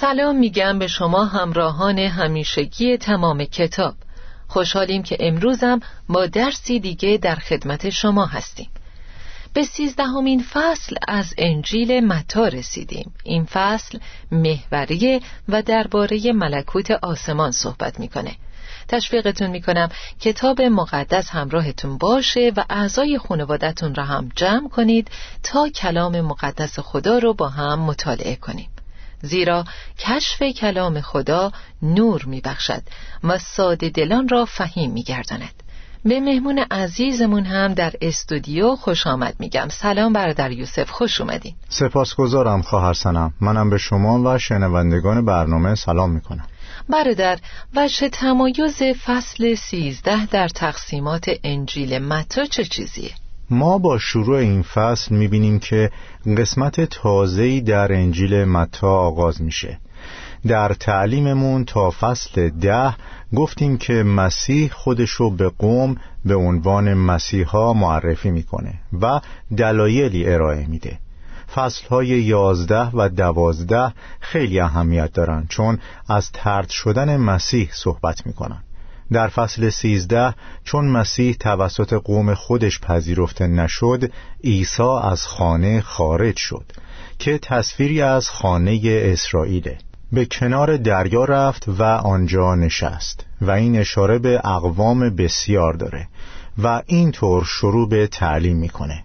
سلام میگم به شما همراهان همیشگی تمام کتاب. خوشحالیم که امروزم با درسی دیگه در خدمت شما هستیم. به سیزدهمین فصل از انجیل متا رسیدیم. این فصل محوریه و درباره ملکوت آسمان صحبت می‌کنه. تشویقتون می‌کنم کتاب مقدس همراهتون باشه و اعضای خانوادتون را هم جمع کنید تا کلام مقدس خدا رو با هم مطالعه کنیم. زیرا کشف کلام خدا نور میبخشد و ساده دلان را فهیم میگرداند. به مهمون عزیزمون هم در استودیو خوش آمد میگم. سلام برادر یوسف خوش اومدین. سپاسگزارم خواهر سنم منم به شما و شنوندگان برنامه سلام می‌کنم. برادر وجه تمایز فصل سیزده در تقسیمات انجیل متا چه چیزیه؟ ما با شروع این فصل می‌بینیم که قسمت تازه‌ای در انجیل متا آغاز میشه. در تعلیممون تا فصل ده گفتیم که مسیح خودشو به قوم به عنوان مسیحا معرفی می‌کنه و دلایلی ارائه میده. فصلهای یازده و دوازده خیلی اهمیت دارن چون از ترد شدن مسیح صحبت می‌کنن. در فصل سیزده چون مسیح توسط قوم خودش پذیرفته نشد عیسی از خانه خارج شد که تصویری از خانه اسرائیله. به کنار دریا رفت و آنجا نشست و این اشاره به اقوام بسیار داره و اینطور شروع به تعلیم می‌کنه.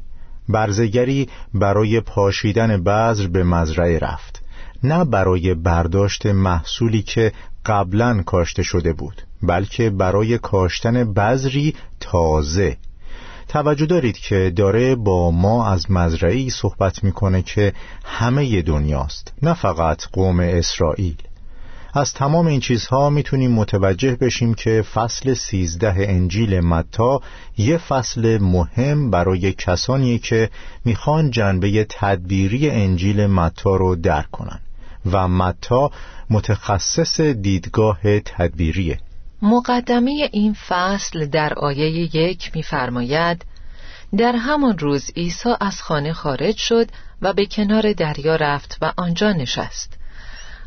برزگری برای پاشیدن بذر به مزرعه رفت نه برای برداشت محصولی که قبلا کاشته شده بود بلکه برای کاشتن بذری تازه. توجه دارید که داره با ما از مزرعی صحبت می‌کنه که همه دنیاست نه فقط قوم اسرائیل. از تمام این چیزها می‌تونیم متوجه بشیم که فصل سیزده انجیل متا یه فصل مهم برای کسانی که می‌خوان جنبه تدبیری انجیل متا رو درک کنن. و متا متخصص دیدگاه تدبیریه. مقدمه این فصل در آیه یک می‌فرماید در همان روز عیسی از خانه خارج شد و به کنار دریا رفت و آنجا نشست.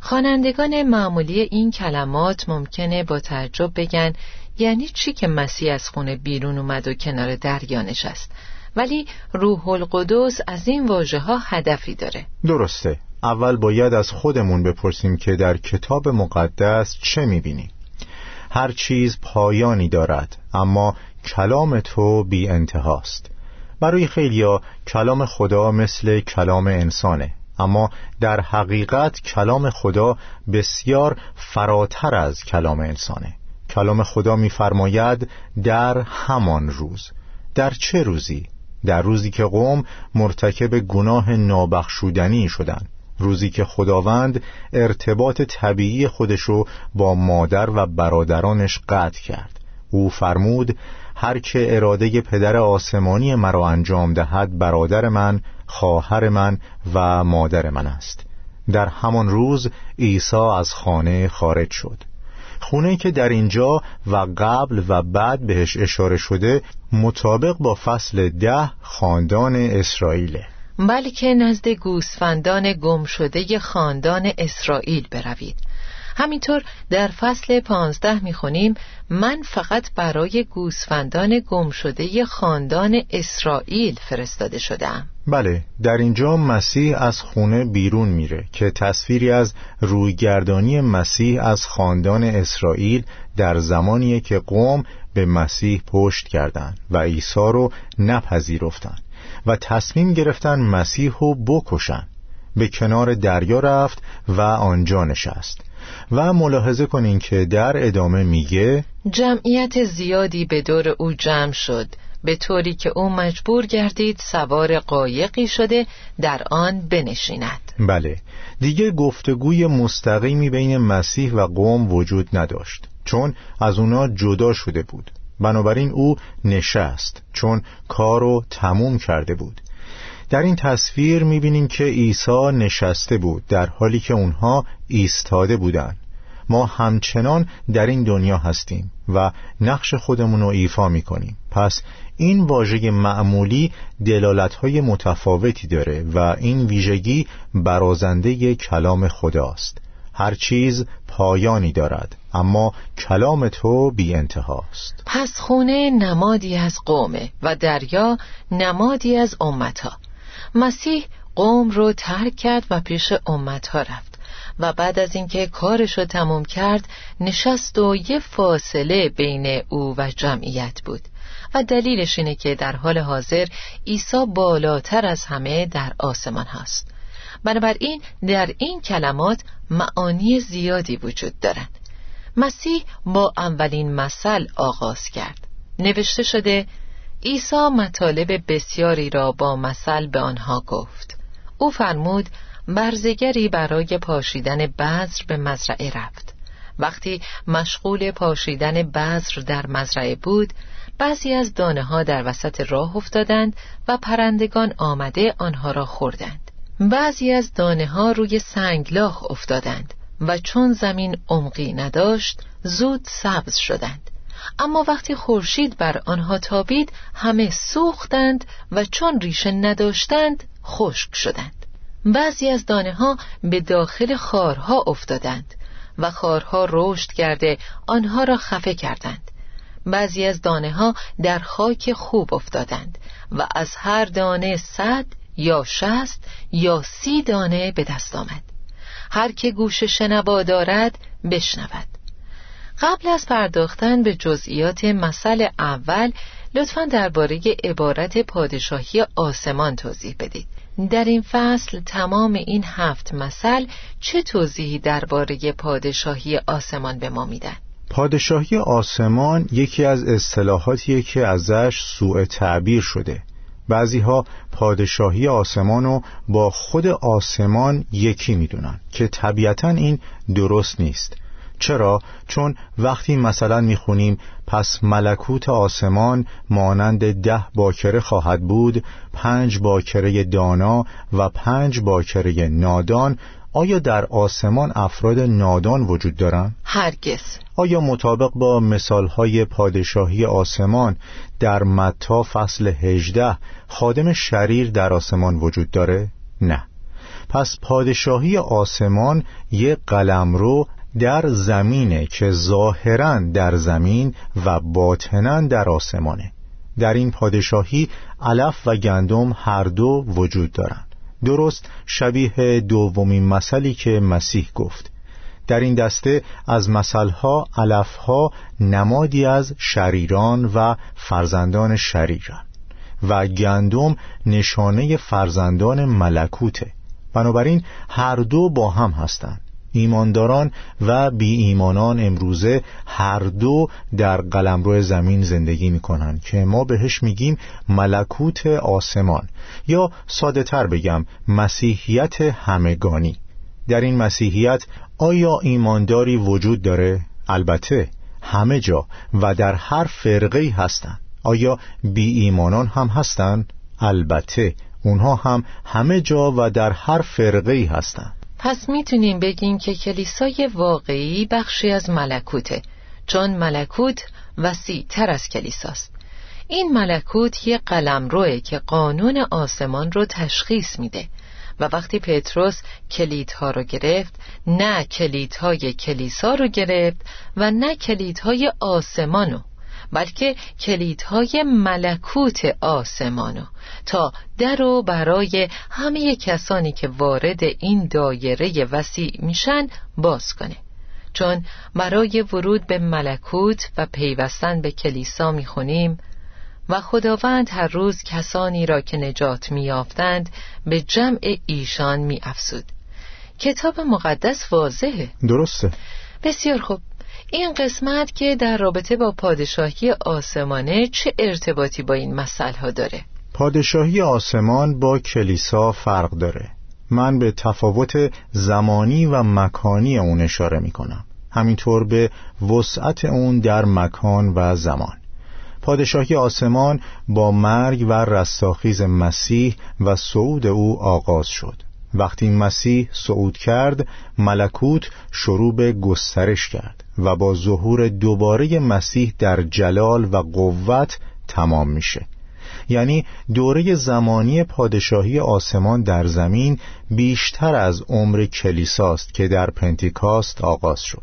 خوانندگان معمولی این کلمات ممکنه با تعجب بگن یعنی چی که مسیح از خونه بیرون اومد و کنار دریا نشست. ولی روح القدس از این واژه ها هدفی داره. درسته. اول باید از خودمون بپرسیم که در کتاب مقدس چه می‌بینیم هر چیز پایانی دارد اما کلام تو بی انتهاست برای خیلیا کلام خدا مثل کلام انسانه اما در حقیقت کلام خدا بسیار فراتر از کلام انسانه. کلام خدا می‌فرماید در همان روز. در چه روزی؟ در روزی که قوم مرتکب گناه نابخشودنی شدند. روزی که خداوند ارتباط طبیعی خودشو با مادر و برادرانش قطع کرد. او فرمود هر که اراده پدر آسمانی مرا انجام دهد برادر من خواهر من و مادر من است. در همان روز عیسی از خانه خارج شد. خونه که در اینجا و قبل و بعد بهش اشاره شده مطابق با فصل ده خاندان اسرائیله. بلکه نزد گوسفندان گم شده خاندان اسرائیل بروید. همینطور در فصل پانزده می‌خونیم من فقط برای گوسفندان گم شده خاندان اسرائیل فرستاده شدم بله در اینجا مسیح از خونه بیرون میره که تصویری از رویگردانی مسیح از خاندان اسرائیل در زمانیه که قوم به مسیح پشت کردند و عیسی رو نپذیرفتند. و تصمیم گرفتن مسیح رو بکشن. به کنار دریا رفت و آنجا نشست. و ملاحظه کنین که در ادامه میگه جمعیت زیادی به دور او جمع شد. به طوری که او مجبور گردید سوار قایقی شده در آن بنشیند. بله دیگه گفتگوی مستقیمی بین مسیح و قوم وجود نداشت. چون از اونا جدا شده بود. بنابراین او نشست چون کارو تموم کرده بود. در این تصویر می‌بینیم که عیسی نشسته بود در حالی که اونها ایستاده بودند. ما همچنان در این دنیا هستیم و نقش خودمون رو ایفا می‌کنیم. پس این واژه معمولی دلالتهای متفاوتی داره و این ویژگی برازنده کلام خداست. هر چیز پایانی دارد. اما کلام تو بی انتهاست. پس خونه نمادی از قومه و دریا نمادی از امتها. مسیح قوم رو ترک کرد و پیش امتها رفت و بعد از اینکه کارش رو تموم کرد نشست و یه فاصله بین او و جمعیت بود. و دلیلش اینه که در حال حاضر عیسی بالاتر از همه در آسمان هست بنابراین در این کلمات معانی زیادی وجود دارند. مسیح با اولین مثل آغاز کرد. نوشته شده عیسی مطالب بسیاری را با مثل به آنها گفت. او فرمود برزگری برای پاشیدن بذر به مزرعه رفت. وقتی مشغول پاشیدن بذر در مزرعه بود بعضی از دانه ها در وسط راه افتادند و پرندگان آمده آنها را خوردند. بعضی از دانه ها روی سنگلاخ افتادند. و چون زمین عمقی نداشت زود سبز شدند. اما وقتی خورشید بر آنها تابید همه سوختند و چون ریشه نداشتند خشک شدند. بعضی از دانه ها به داخل خارها افتادند و خارها رشد کرده آنها را خفه کردند. بعضی از دانه ها در خاک خوب افتادند و از هر دانه صد یا شست یا سی دانه به دست آمد. هر که گوش شنوا دارد بشنود. قبل از پرداختن به جزئیات مسئله اول لطفا درباره عبارت پادشاهی آسمان توضیح بدید. در این فصل تمام این هفت مثل چه توضیحی درباره پادشاهی آسمان به ما میدن؟ پادشاهی آسمان یکی از اصطلاحاتیه که ازش سوء تعبیر شده. بعضی ها پادشاهی آسمان رو با خود آسمان یکی می‌دونن که طبیعتا این درست نیست چرا؟ چون وقتی مثلا می‌خونیم پس ملکوت آسمان مانند ده باکره خواهد بود پنج باکره دانا و پنج باکره نادان آیا در آسمان افراد نادان وجود دارند؟ هرگز آیا مطابق با مثالهای پادشاهی آسمان در متا فصل هجده خادم شریر در آسمان وجود داره؟ نه پس پادشاهی آسمان یک قلمرو در زمینه که ظاهرا در زمین و باطنا در آسمانه در این پادشاهی علف و گندم هر دو وجود دارند درست شبیه دومین مثلی که مسیح گفت. در این دسته از مثلها علفها نمادی از شریران و فرزندان شریران و گندم نشانه فرزندان ملکوته. بنابراین هر دو با هم هستند. ایمانداران و بی ایمانان امروزه هر دو در قلمرو زمین زندگی می کنند که ما بهش میگیم ملکوت آسمان یا ساده تر بگم مسیحیت همگانی در این مسیحیت آیا ایمانداری وجود داره؟ البته همه جا و در هر فرقه هستند آیا بی ایمانان هم هستند؟ البته اونها هم همه جا و در هر فرقه هستند پس می‌تونیم بگیم که کلیسای واقعی بخشی از ملکوته چون ملکوت وسیع تر از کلیساست. این ملکوت یه قلمروه که قانون آسمان رو تشخیص میده و وقتی پتروس کلیدها رو گرفت نه کلیدهای کلیسا رو گرفت و نه کلیدهای آسمانو بلکه کلیدهای ملکوت آسمانو تا در و برای همه کسانی که وارد این دایره وسیع میشن باز کنه. چون برای ورود به ملکوت و پیوستن به کلیسا می‌خونیم و خداوند هر روز کسانی را که نجات میافتند به جمع ایشان میافزود. کتاب مقدس واضحه. درسته. بسیار خوب. این قسمت که در رابطه با پادشاهی آسمانه چه ارتباطی با این مسئله ها داره؟ پادشاهی آسمان با کلیسا فرق داره. من به تفاوت زمانی و مکانی اون اشاره می کنم همینطور به وسعت اون در مکان و زمان. پادشاهی آسمان با مرگ و رستاخیز مسیح و صعود او آغاز شد. وقتی مسیح صعود کرد ملکوت شروع به گسترش کرد. و با ظهور دوباره مسیح در جلال و قوت تمام میشه. یعنی دوره زمانی پادشاهی آسمان در زمین بیشتر از عمر کلیساست که در پنتیکاست آغاز شد.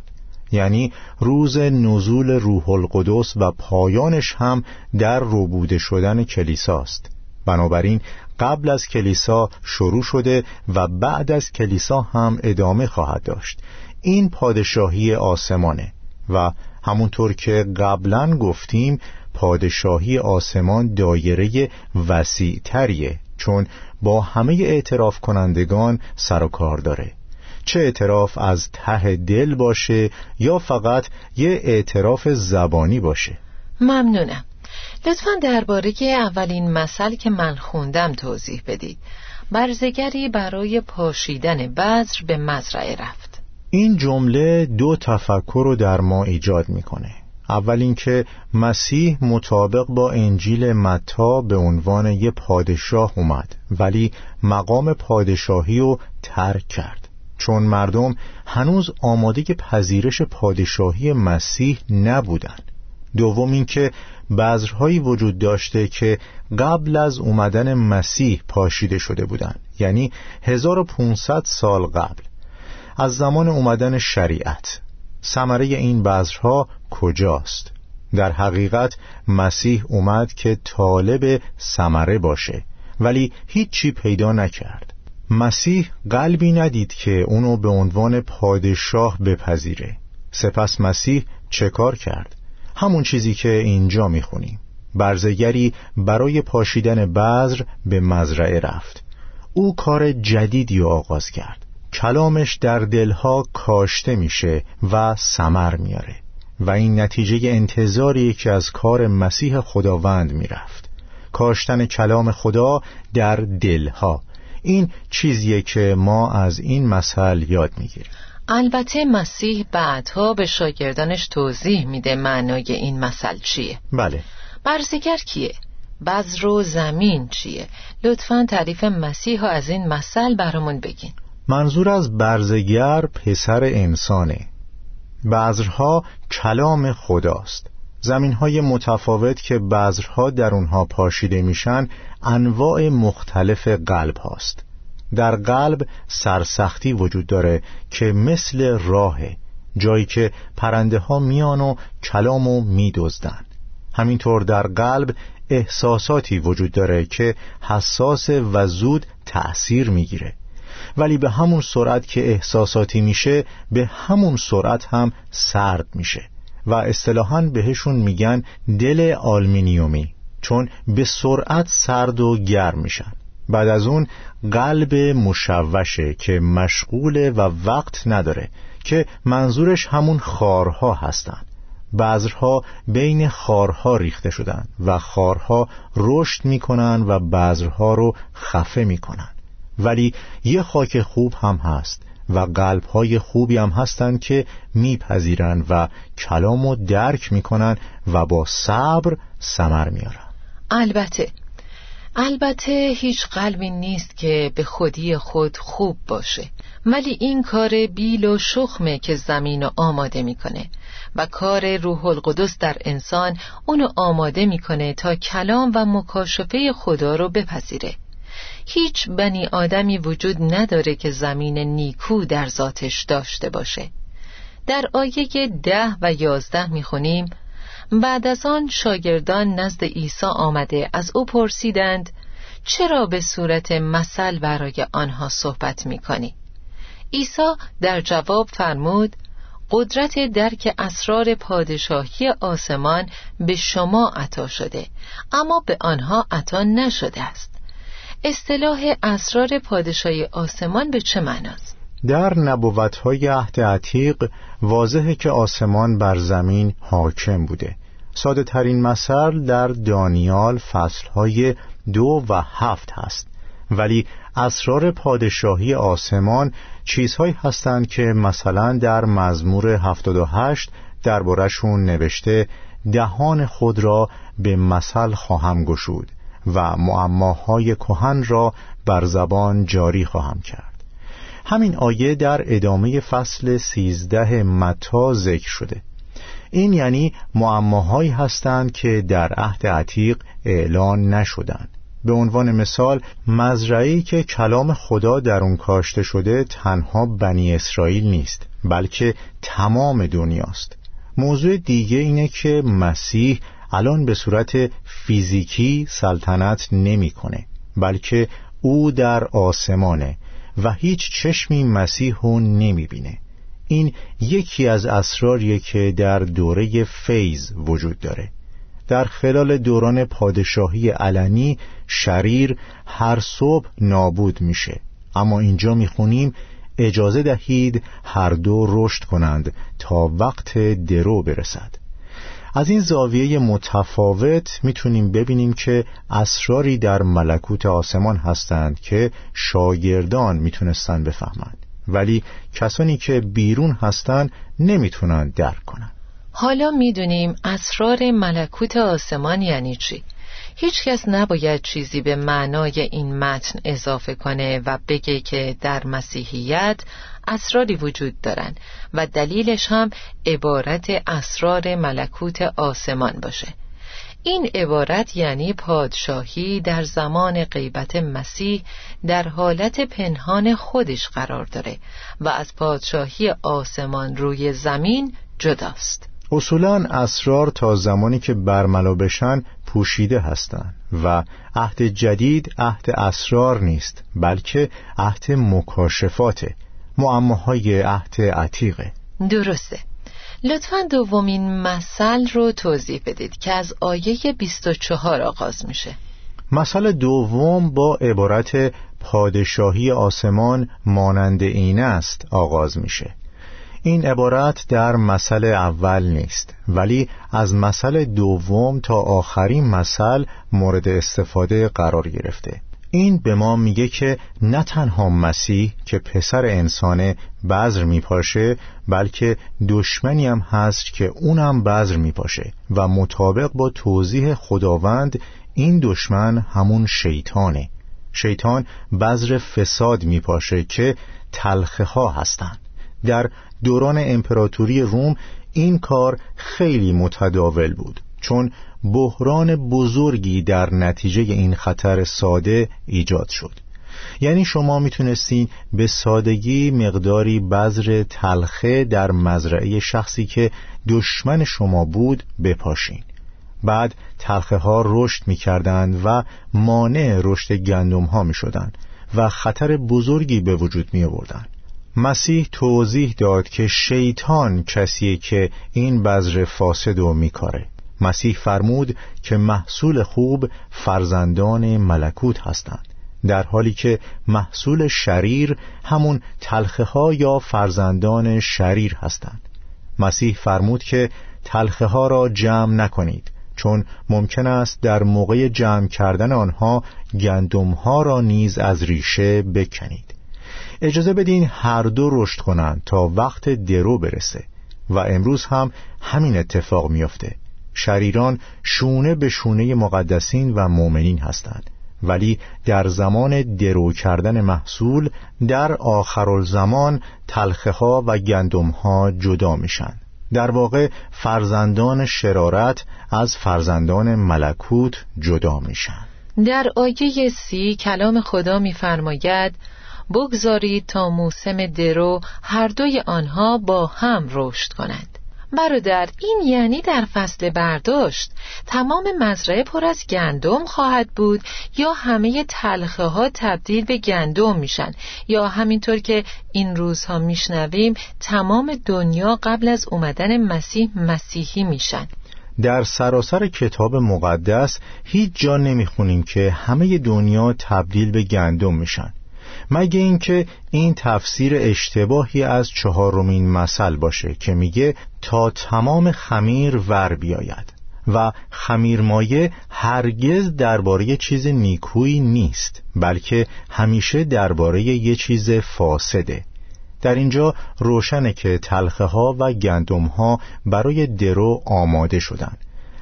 یعنی روز نزول روح القدس و پایانش هم در روبوده شدن کلیساست. بنابراین قبل از کلیسا شروع شده و بعد از کلیسا هم ادامه خواهد داشت. این پادشاهی آسمانه و همونطور که قبلا گفتیم پادشاهی آسمان دایره وسیع تریه چون با همه اعتراف کنندگان سر و کار داره. چه اعتراف از ته دل باشه یا فقط یه اعتراف زبانی باشه؟ ممنونم. لطفا درباره اولین مثل که من خوندم توضیح بدید. برزگری برای پاشیدن بذر به مزرعه رفت. این جمله دو تفکر رو در ما ایجاد می‌کنه. اول اینکه مسیح مطابق با انجیل متا به عنوان یه پادشاه اومد ولی مقام پادشاهی رو ترک کرد. چون مردم هنوز آماده پذیرش پادشاهی مسیح نبودند دوم اینکه بذرهایی وجود داشته که قبل از اومدن مسیح پاشیده شده بودند یعنی 1500 سال قبل. از زمان اومدن شریعت. ثمره این بذرها کجاست؟ در حقیقت مسیح اومد که طالب ثمره باشه ولی هیچی پیدا نکرد. مسیح قلبی ندید که اونو به عنوان پادشاه بپذیره. سپس مسیح چه کار کرد؟ همون چیزی که اینجا می‌خونیم. برزگری برای پاشیدن بذر به مزرعه رفت. او کار جدیدی آغاز کرد. کلامش در دلها کاشته میشه و سمر میاره و این نتیجه انتظاری که از کار مسیح خداوند می‌رفت. کاشتن کلام خدا در دلها. این چیزیه که ما از این مسئله یاد می‌گیریم. البته مسیح بعدها به شاگردانش توضیح میده معنای این مسئله چیه. بله. برزگر کیه؟ بذر و زمین چیه؟ لطفا تعریف مسیح ها از این مسئله برامون بگین. منظور از برزگر پسر انسانه. بذرها کلام خداست. زمین های متفاوت که بذرها در اونها پاشیده میشن انواع مختلف قلب هاست. در قلب سرسختی وجود داره که مثل راهه جایی که پرنده ها میان و کلامو میدزدن. همینطور در قلب احساساتی وجود داره که حساس و زود تأثیر می‌گیره. ولی به همون سرعت که احساساتی میشه به همون سرعت هم سرد میشه. و اصطلاحا بهشون میگن دل آلمینیومی چون به سرعت سرد و گرم میشن. بعد از اون قلب مشوشه که مشغوله و وقت نداره که منظورش همون خارها هستند بذرها بین خارها ریخته شدن و خارها رشد می‌کنن و بذرها رو خفه می‌کنن. ولی یه خاک خوب هم هست و قلبهای خوبی هم هستند که میپذیرن و کلام و درک می‌کنن و با صبر سمر میارن. البته البته هیچ قلبی نیست که به خودی خود خوب باشه. ولی این کار بیل و شخمه که زمین رو آماده می‌کنه و کار روح القدس در انسان اونو آماده می‌کنه تا کلام و مکاشفه خدا رو بپذیره. هیچ بنی آدمی وجود نداره که زمین نیکو در ذاتش داشته باشه در آیه ده و یازده می‌خونیم بعد از آن شاگردان نزد عیسی آمده از او پرسیدند چرا به صورت مثل برای آنها صحبت می کنی؟ عیسی در جواب فرمود قدرت درک اسرار پادشاهی آسمان به شما عطا شده اما به آنها عطا نشده است اصطلاح اسرار پادشاهی آسمان به چه معناست؟ در نبوتهای عهد عتیق واضحه که آسمان بر زمین حاکم بوده. ساده ترین مثل در دانیال فصلهای دو و هفت هست. ولی اسرار پادشاهی آسمان چیزهایی هستند که مثلا در مزمور 78 دربارشون نوشته دهان خود را به مثل خواهم گشود. و معماهای کهن را بر زبان جاری خواهم کرد. همین آیه در ادامه فصل سیزده متا ذکر شده. این یعنی معماهایی هستند که در عهد عتیق اعلان نشدند. به عنوان مثال مزرعی که کلام خدا در اون کاشته شده تنها بنی اسرائیل نیست بلکه تمام دنیاست. موضوع دیگه اینه که مسیح الان به صورت فیزیکی سلطنت نمی‌کنه بلکه او در آسمانه و هیچ چشمی مسیح رو نمی‌بینه. این یکی از اسراریه که در دوره فیض وجود داره. در خلال دوران پادشاهی علنی شریر هر صبح نابود میشه. اما اینجا می‌خونیم اجازه دهید هر دو رشد کنند تا وقت درو برسد. از این زاویه متفاوت می‌تونیم ببینیم که اسراری در ملکوت آسمان هستند که شاگردان می‌تونستند بفهمند. ولی کسانی که بیرون هستند نمی‌تونند درک کنند حالا می‌دونیم اسرار ملکوت آسمان یعنی چی؟ هیچ کس نباید چیزی به معنای این متن اضافه کنه و بگه که در مسیحیت اسراری وجود دارن و دلیلش هم عبارت اسرار ملکوت آسمان باشه. این عبارت یعنی پادشاهی در زمان غیبت مسیح در حالت پنهان خودش قرار داره و از پادشاهی آسمان روی زمین جداست. اصولا اسرار تا زمانی که برملا بشن پوشیده هستند و عهد جدید عهد اسرار نیست بلکه عهد مکاشفاته. معماهای عهد عتیقه. درسته. لطفا دومین مثل رو توضیح بدید که از آیه 24 آغاز میشه. مثل دوم با عبارت پادشاهی آسمان مانند این است آغاز میشه. این عبارت در مسئله اول نیست ولی از مسئله دوم تا آخرین مسئله مورد استفاده قرار گرفته. این به ما میگه که نه تنها مسیح که پسر انسانه بذر میپاشه بلکه دشمنی هم هست که اونم بذر میپاشه و مطابق با توضیح خداوند این دشمن همون شیطانه. شیطان بذر فساد میپاشه که تلخه ها هستند در دوران امپراتوری روم این کار خیلی متداول بود چون بحران بزرگی در نتیجه این خطر ساده ایجاد شد یعنی شما می‌تونستین به سادگی مقداری بذر تلخه در مزرعه شخصی که دشمن شما بود بپاشین بعد تلخه ها رشد می‌کردند و مانع رشد گندم ها می و خطر بزرگی به وجود می آوردن. مسیح توضیح داد که شیطان کسیه که این بذر فاسد و میکاره. مسیح فرمود که محصول خوب فرزندان ملکوت هستند در حالی که محصول شریر همون تلخه ها یا فرزندان شریر هستند. مسیح فرمود که تلخه ها را جمع نکنید چون ممکن است در موقع جمع کردن آنها گندم ها را نیز از ریشه بکنید. اجازه بدین هر دو رشد کنند تا وقت درو برسه و امروز هم همین اتفاق میافته. شریران شونه به شونه مقدسین و مؤمنین هستند. ولی در زمان درو کردن محصول در آخرالزمان تلخه ها و گندم ها جدا میشن. در واقع فرزندان شرارت از فرزندان ملکوت جدا میشن. در آیه سی کلام خدا میفرماید بگذارید تا موسم درو هر دوی آنها با هم رشد کنند. برادر این یعنی در فصل برداشت. تمام مزرعه پر از گندم خواهد بود یا همه تلخه ها تبدیل به گندم میشن یا همینطور که این روزها میشنویم تمام دنیا قبل از اومدن مسیح مسیحی میشن. در سراسر کتاب مقدس هیچ جا نمی‌خونیم که همه دنیا تبدیل به گندم میشن. مگه اینکه این تفسیر اشتباهی از چهارمین مثل باشه که میگه تا تمام خمیر ور بیاید و خمیرمایه هرگز درباره چیز نیکویی نیست بلکه همیشه درباره یه چیز فاسده. در اینجا روشنه که تلخه ها و گندم ها برای درو آماده شدن.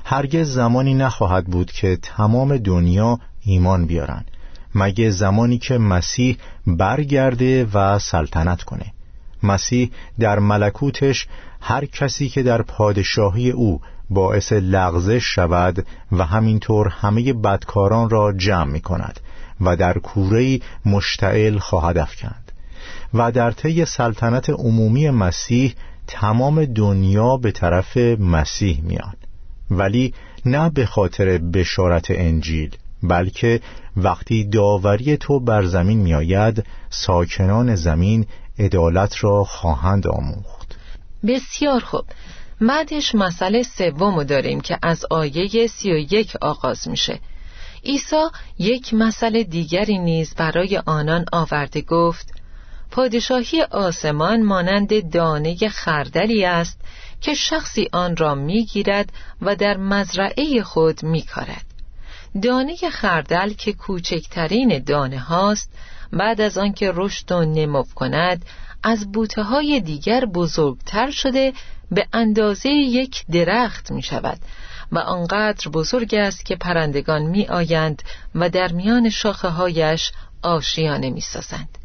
هرگز زمانی نخواهد بود که تمام دنیا ایمان بیارن. مگه زمانی که مسیح برگرده و سلطنت کنه. مسیح در ملکوتش هر کسی که در پادشاهی او باعث لغزش شود و همینطور همه بدکاران را جمع می کند و در کوره مشتعل خواهد افکند. و در طی سلطنت عمومی مسیح تمام دنیا به طرف مسیح میان. ولی نه به خاطر بشارت انجیل بلکه وقتی داوری تو بر زمین میآید ساکنان زمین عدالت را خواهند آموخت. بسیار خوب. بعدش مسئله سوم داریم که از آیه سی و یک آغاز میشه. عیسی یک مسئله دیگری نیز برای آنان آورده گفت پادشاهی آسمان مانند دانه خردلی است که شخصی آن را می‌گیرد و در مزرعه خود میکارد. دانه خردل که کوچکترین دانه هاست بعد از آنکه رشد و نمو کند از بوته های دیگر بزرگتر شده به اندازه یک درخت می شود و آنقدر بزرگ است که پرندگان می آیند و در میان شاخه هایش آشیانه می سازند.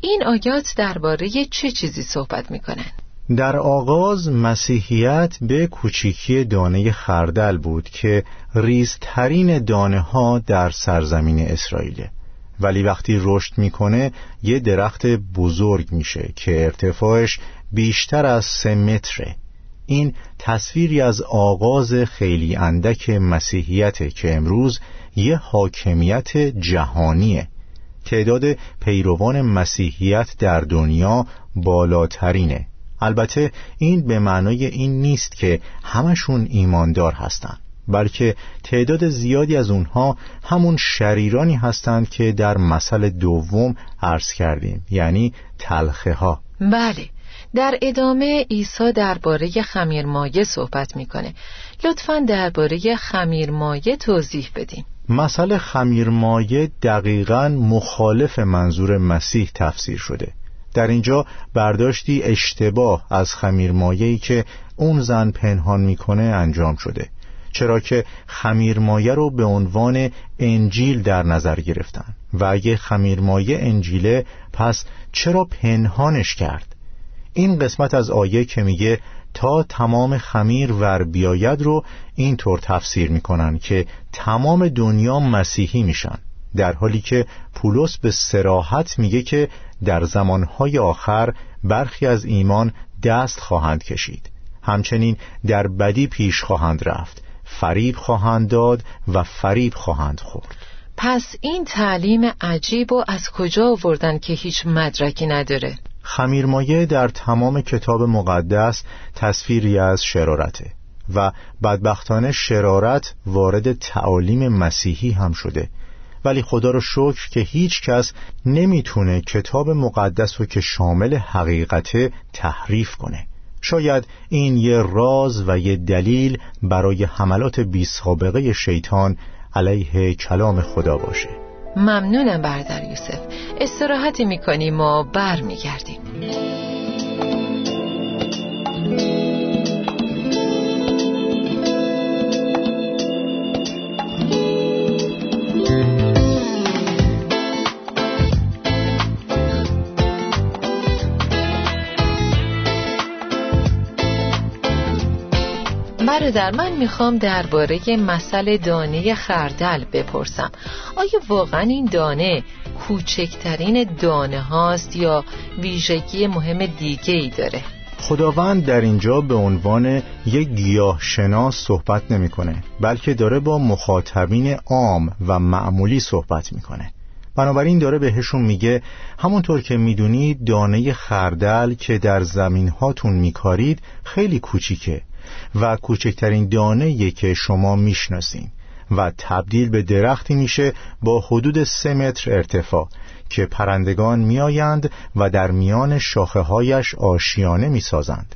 این آیات درباره چه چیزی صحبت می کنند؟ در آغاز مسیحیت به کوچیکی دانه خردل بود که ریزترین دانه ها در سرزمین اسرائیله. ولی وقتی رشد می‌کنه یه درخت بزرگ میشه که ارتفاعش بیشتر از سه متره. این تصویری از آغاز خیلی اندک مسیحیت که امروز یه حاکمیت جهانیه. تعداد پیروان مسیحیت در دنیا بالاترینه. البته این به معنای این نیست که همشون ایماندار هستند بلکه تعداد زیادی از اونها همون شریرانی هستند که در مسئله دوم عرض کردیم یعنی تلخه ها بله در ادامه عیسی درباره خمیرمایه صحبت می‌کنه. لطفا درباره خمیرمایه توضیح بدین. مسئله خمیرمایه دقیقا مخالف منظور مسیح تفسیر شده. در اینجا برداشتی اشتباه از خمیرمایه‌ای که اون زن پنهان می‌کنه انجام شده. چرا که خمیرمایه رو به عنوان انجیل در نظر گرفتن. و اگه خمیرمایه انجیله پس چرا پنهانش کرد؟ این قسمت از آیه که میگه تا تمام خمیر ور بیاید رو اینطور تفسیر می‌کنن که تمام دنیا مسیحی میشن. در حالی که پولس به سراحت میگه که در زمانهای آخر برخی از ایمان دست خواهند کشید. همچنین در بدی پیش خواهند رفت فریب خواهند داد و فریب خواهند خورد. پس این تعلیم عجیب و از کجا آوردن که هیچ مدرکی نداره؟ خمیرمایه در تمام کتاب مقدس تصویری از شرارته و بدبختانه شرارت وارد تعالیم مسیحی هم شده. ولی خدا رو شکر که هیچ کس نمی‌تونه کتاب مقدس رو که شامل حقیقته تحریف کنه. شاید این یه راز و یه دلیل برای حملات بی سابقه شیطان علیه کلام خدا باشه. ممنونم بردر یوسف. استراحتی می‌کنیم و بر میگردیم برادر من می‌خوام درباره مسئله دانه خردل بپرسم آیا واقعا این دانه کوچکترین دانه هاست یا ویژگی مهم دیگه ای داره؟ خداوند در اینجا به عنوان یک گیاه شناس صحبت نمی‌کنه بلکه داره با مخاطبین عام و معمولی صحبت می‌کنه بنابراین داره بهشون میگه همونطور که می‌دونید دانه خردل که در زمین هاتون میکارید خیلی کوچیکه و کوچکترین دانه که شما می‌شناسین و تبدیل به درختی میشه با حدود سه متر ارتفاع که پرندگان میآیند و در میان شاخه هایش آشیانه می‌سازند.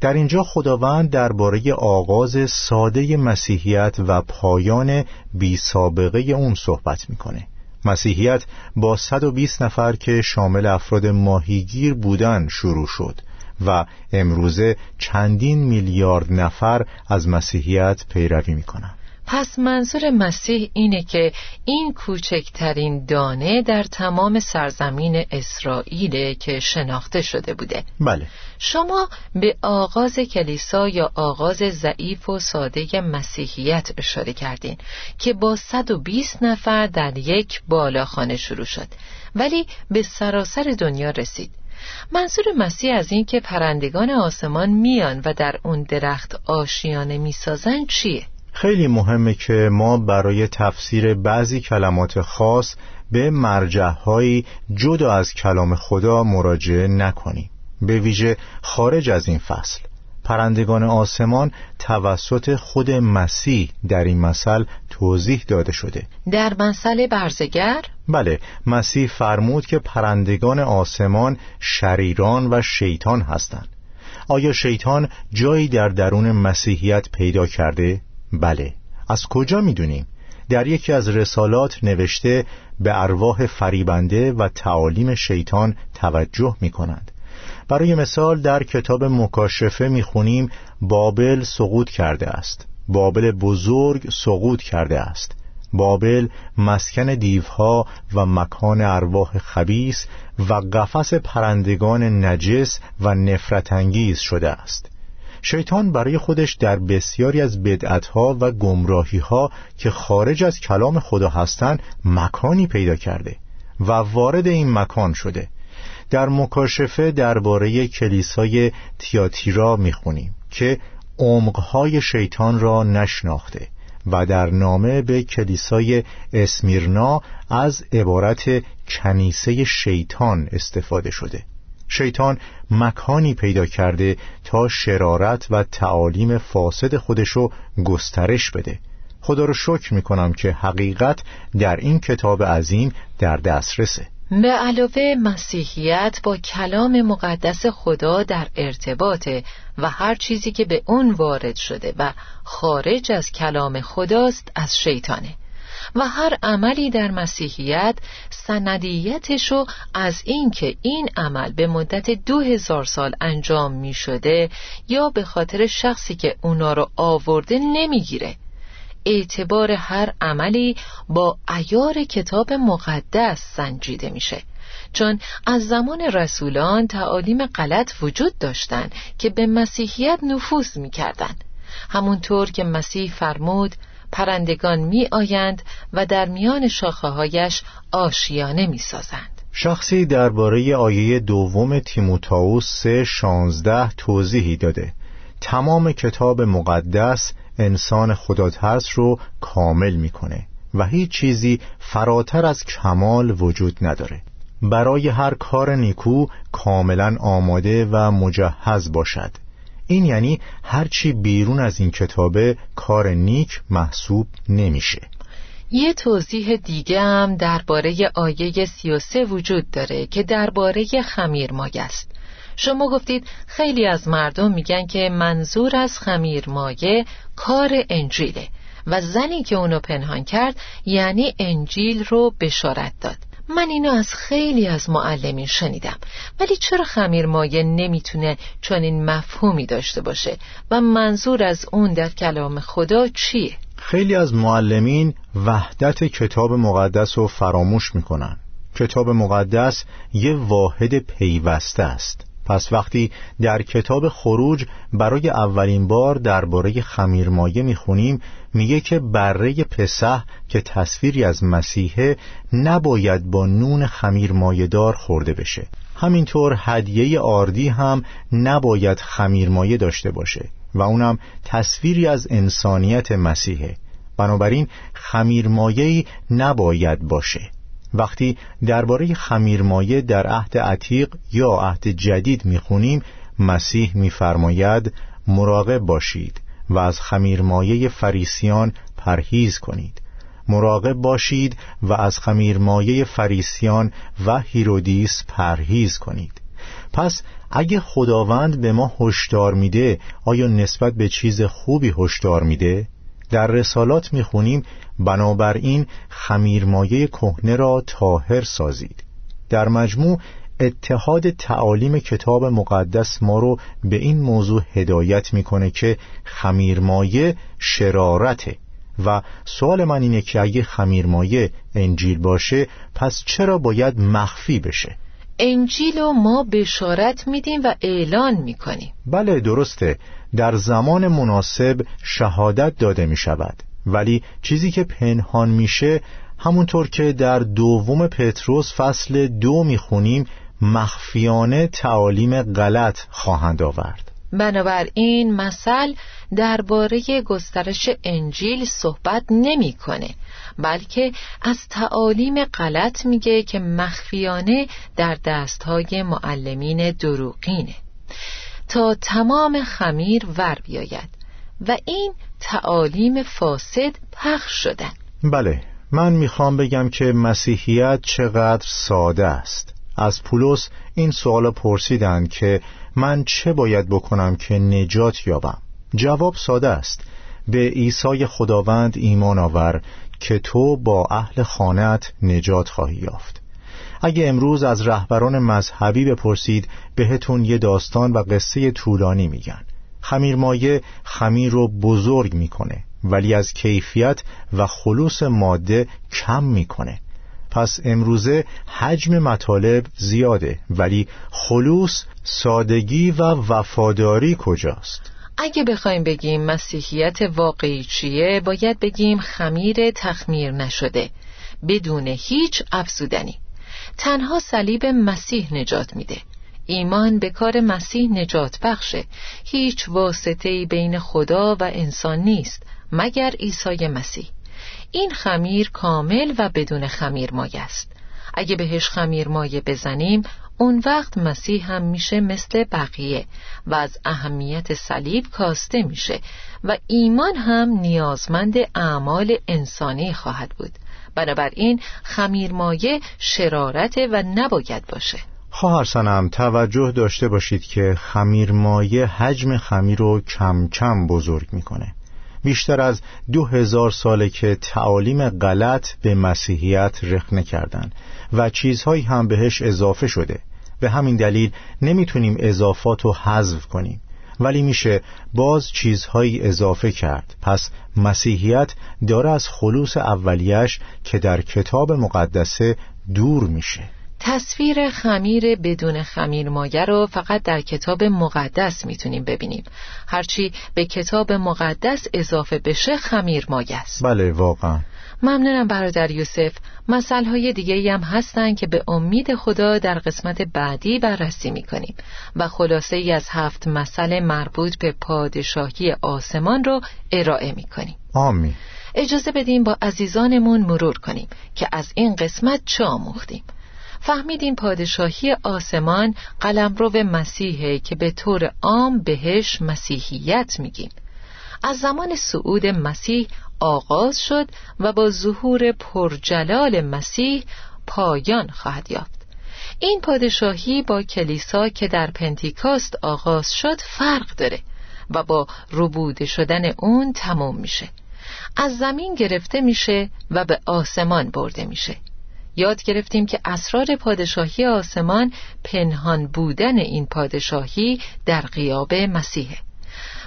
در اینجا خداوند درباره آغاز ساده مسیحیت و پایان بی سابقه اون صحبت می‌کنه. مسیحیت با 120 نفر که شامل افراد ماهیگیر بودن شروع شد. و امروزه چندین میلیارد نفر از مسیحیت پیروی می‌کنند. پس منظور مسیح اینه که این کوچکترین دانه در تمام سرزمین اسرائیل که شناخته شده بوده. بله. شما به آغاز کلیسا یا آغاز ضعیف و ساده مسیحیت اشاره کردین که با 120 نفر در یک بالاخانه شروع شد. ولی به سراسر دنیا رسید. منظور مسیح از این که پرندگان آسمان میان و در اون درخت آشیانه می‌سازن چیه؟ خیلی مهمه که ما برای تفسیر بعضی کلمات خاص به مرجعهایی جدا از کلام خدا مراجعه نکنیم به ویژه خارج از این فصل پرندگان آسمان توسط خود مسیح در این مثل توضیح داده شده در مثل برزگر؟ بله مسیح فرمود که پرندگان آسمان شریران و شیطان هستند. آیا شیطان جایی در درون مسیحیت پیدا کرده؟ بله. از کجا می‌دونیم؟ در یکی از رسالات نوشته به ارواح فریبنده و تعالیم شیطان توجه می کنند برای مثال در کتاب مکاشفه می‌خونیم بابل سقوط کرده است. بابل بزرگ سقوط کرده است. بابل مسکن دیوها و مکان ارواح خبیس و قفس پرندگان نجس و نفرت انگیز شده است. شیطان برای خودش در بسیاری از بدعتها و گمراهیها که خارج از کلام خدا هستند مکانی پیدا کرده و وارد این مکان شده. در مکاشفه درباره کلیسای تیاتیرا می‌خونیم که عمقهای شیطان را نشناخته. و در نامه به کلیسای اسمیرنا از عبارت کنیسه شیطان استفاده شده. شیطان مکانی پیدا کرده تا شرارت و تعالیم فاسد خودشو گسترش بده. خدا رو شکر می‌کنم که حقیقت در این کتاب عظیم در دسترسه. به علاوه مسیحیت با کلام مقدس خدا در ارتباطه و هر چیزی که به اون وارد شده و خارج از کلام خداست از شیطانه. و هر عملی در مسیحیت سندیتشو از اینکه این عمل به مدت دو هزار سال انجام می شده یا به خاطر شخصی که اونا رو آورده نمی‌گیره. اعتبار هر عملی با ایار کتاب مقدس سنجیده میشه. چون از زمان رسولان تعالیم غلط وجود داشتند که به مسیحیت نفوذ می‌کردند. همونطور که مسیح فرمود پرندگان می آیند و در میان شاخه هایش آشیانه می سازند شخصی درباره آیه دوم تیموتائوس سه شانزده توضیحی داده. تمام کتاب مقدس انسان خداترس رو کامل می‌کنه و هیچ چیزی فراتر از کمال وجود نداره. برای هر کار نیکو کاملا آماده و مجهز باشد. این یعنی هرچی بیرون از این کتابه کار نیک محسوب نمیشه. یه توضیح دیگه هم درباره آیه 33 وجود داره که درباره خمیر مایه است. شما گفتید خیلی از مردم میگن که منظور از خمیر مایه کار انجیله و زنی که اونو پنهان کرد یعنی انجیل رو بشارت داد. من اینو از خیلی از معلمین شنیدم. ولی چرا خمیر مایه نمی‌تونه چون این مفهومی داشته باشه و منظور از اون در کلام خدا چیه؟ خیلی از معلمین وحدت کتاب مقدس رو فراموش می‌کنن. کتاب مقدس یه واحد پیوسته است. پس وقتی در کتاب خروج برای اولین بار درباره خمیرمایه می‌خونیم میگه که بره پسح که تصویری از مسیحه نباید با نون خمیرمایه دار خورده بشه. همینطور هدیه آردی هم نباید خمیرمایه داشته باشه و اونم تصویری از انسانیت مسیحه. بنابراین خمیرمایه‌ای نباید باشه. وقتی درباره خمیرمایه در عهد عتیق یا عهد جدید می‌خونیم مسیح میفرماید مراقب باشید و از خمیرمایه فریسیان پرهیز کنید. مراقب باشید و از خمیرمایه فریسیان و هیرودیس پرهیز کنید. پس اگه خداوند به ما هشدار میده آیا نسبت به چیز خوبی هشدار میده؟ در رسالات می‌خونیم بنابراین خمیرمایه کهنه را تاهر سازید. در مجموع اتحاد تعالیم کتاب مقدس ما رو به این موضوع هدایت می‌کنه که خمیرمایه شرارته. و سوال من اینه که اگه خمیرمایه انجیل باشه پس چرا باید مخفی بشه؟ انجیل رو ما بشارت میدیم و اعلان می‌کنیم. بله درسته. در زمان مناسب شهادت داده می شود ولی چیزی که پنهان میشه همونطور که در دوم پتروس فصل دو می‌خونیم مخفیانه تعالیم غلط خواهند آورد. بنابراین مثل درباره گسترش انجیل صحبت نمی‌کنه بلکه از تعالیم غلط میگه که مخفیانه در دستهای معلمین دروغینه. تا تمام خمیر ور بیاید. و این تعالیم فاسد پخش شدن. بله من می‌خوام بگم که مسیحیت چقدر ساده است. از پولس این سوال پرسیدند که من چه باید بکنم که نجات یابم. جواب ساده است. به عیسی خداوند ایمان آور که تو با اهل خانت نجات خواهی یافت. اگه امروز از رهبران مذهبی بپرسید بهتون یه داستان و قصه طولانی میگن. خمیرمایه خمیر رو بزرگ می‌کنه ولی از کیفیت و خلوص ماده کم می‌کنه. پس امروزه حجم مطالب زیاده ولی خلوص سادگی و وفاداری کجاست؟ اگه بخوایم بگیم مسیحیت واقعی چیه باید بگیم خمیر تخمیر نشده. بدون هیچ افزودنی. تنها صلیب مسیح نجات میده. ایمان به کار مسیح نجات بخشه. هیچ واسطه بین خدا و انسان نیست مگر عیسی مسیح. این خمیر کامل و بدون خمیر مایه است. اگه بهش خمیر مایه بزنیم اون وقت مسیح هم میشه مثل بقیه و از اهمیت صلیب کاسته میشه و ایمان هم نیازمند اعمال انسانی خواهد بود. بنابراین خمیرمایه شرارت و نباید باشه. خواهر سنم توجه داشته باشید که خمیرمایه حجم خمیر رو کم کم بزرگ می‌کنه. بیشتر از دو هزار ساله که تعالیم غلط به مسیحیت رخنه کردن و چیزهایی هم بهش اضافه شده. به همین دلیل نمی‌تونیم اضافات رو حذف کنیم. ولی میشه باز چیزهایی اضافه کرد. پس مسیحیت داره از خلوص اولیش که در کتاب مقدسه دور میشه. تصویر خمیر بدون خمیر مایه رو فقط در کتاب مقدس می‌تونیم ببینیم. هرچی به کتاب مقدس اضافه بشه خمیر مایه است. بله واقعا. ممنونم برادر یوسف. مسئله های دیگه هم هستن که به امید خدا در قسمت بعدی بررسی می‌کنیم. و خلاصه ای از هفت مسئله مربوط به پادشاهی آسمان رو ارائه می‌کنیم. آمین. اجازه بدیم با عزیزانمون مرور کنیم که از این قسمت چه آموختیم فهمیدیم پادشاهی آسمان قلمرو مسیحه که به طور عام بهش مسیحیت میگیم. از زمان صعود مسیح آغاز شد و با ظهور پرجلال مسیح پایان خواهد یافت. این پادشاهی با کلیسا که در پنتیکاست آغاز شد فرق داره و با ربوده شدن اون تمام میشه. از زمین گرفته میشه و به آسمان برده میشه. یاد گرفتیم که اسرار پادشاهی آسمان پنهان بودن این پادشاهی در قیاب مسیحه.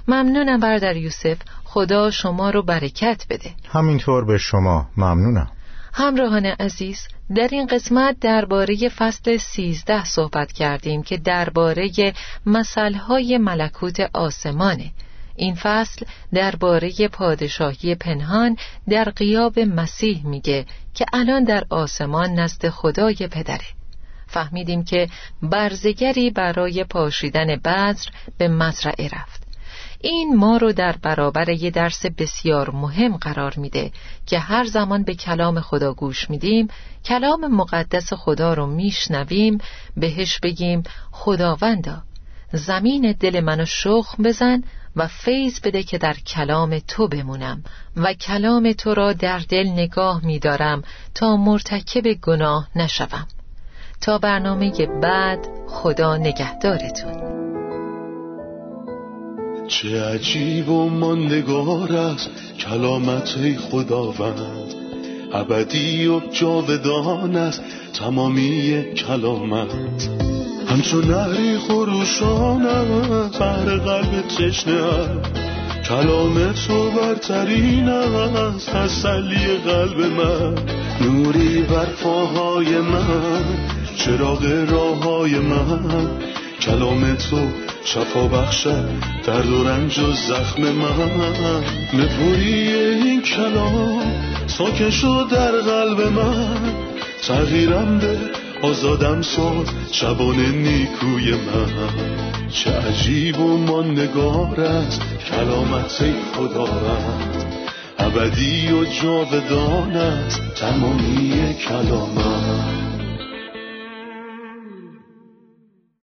ممنونم برادر یوسف. خدا شما رو برکت بده. همینطور به شما ممنونم. همراهان عزیز در این قسمت درباره فصل سیزده صحبت کردیم که درباره مسائل ملکوت آسمانه. این فصل درباره پادشاهی پنهان در قیاب مسیح میگه که الان در آسمان نزد خدای پدره. فهمیدیم که برزگری برای پاشیدن بذر به مزرعه رفت. این ما رو در برابر یه درس بسیار مهم قرار میده که هر زمان به کلام خدا گوش میدیم کلام مقدس خدا رو میشنویم بهش بگیم خداوندا. زمین دل منو شخم بزن و فیض بده که در کلام تو بمونم و کلام تو را در دل نگاه میدارم تا مرتکب گناه نشوم. تا برنامه بعد خدا نگهدارتون. چه عجیب و ماندگار است کلامت خداوند. ابدی و جاودان است تمامی کلامت. همچون نهری خروشان است بر قلب تشنه کلام تو برترین است تسلی قلب من. نوری بر پاهای من چراغ راه های من. کلام تو شفا بخشد درد و رنج و زخم من. نپوری این کلام ساکن شد در قلب من. تغییرم ده آزادم ساد شبان نیکوی من. چه عجیب و ماندگار است کلامت خدا رد ابدی و جاودان است تمامی کلامت.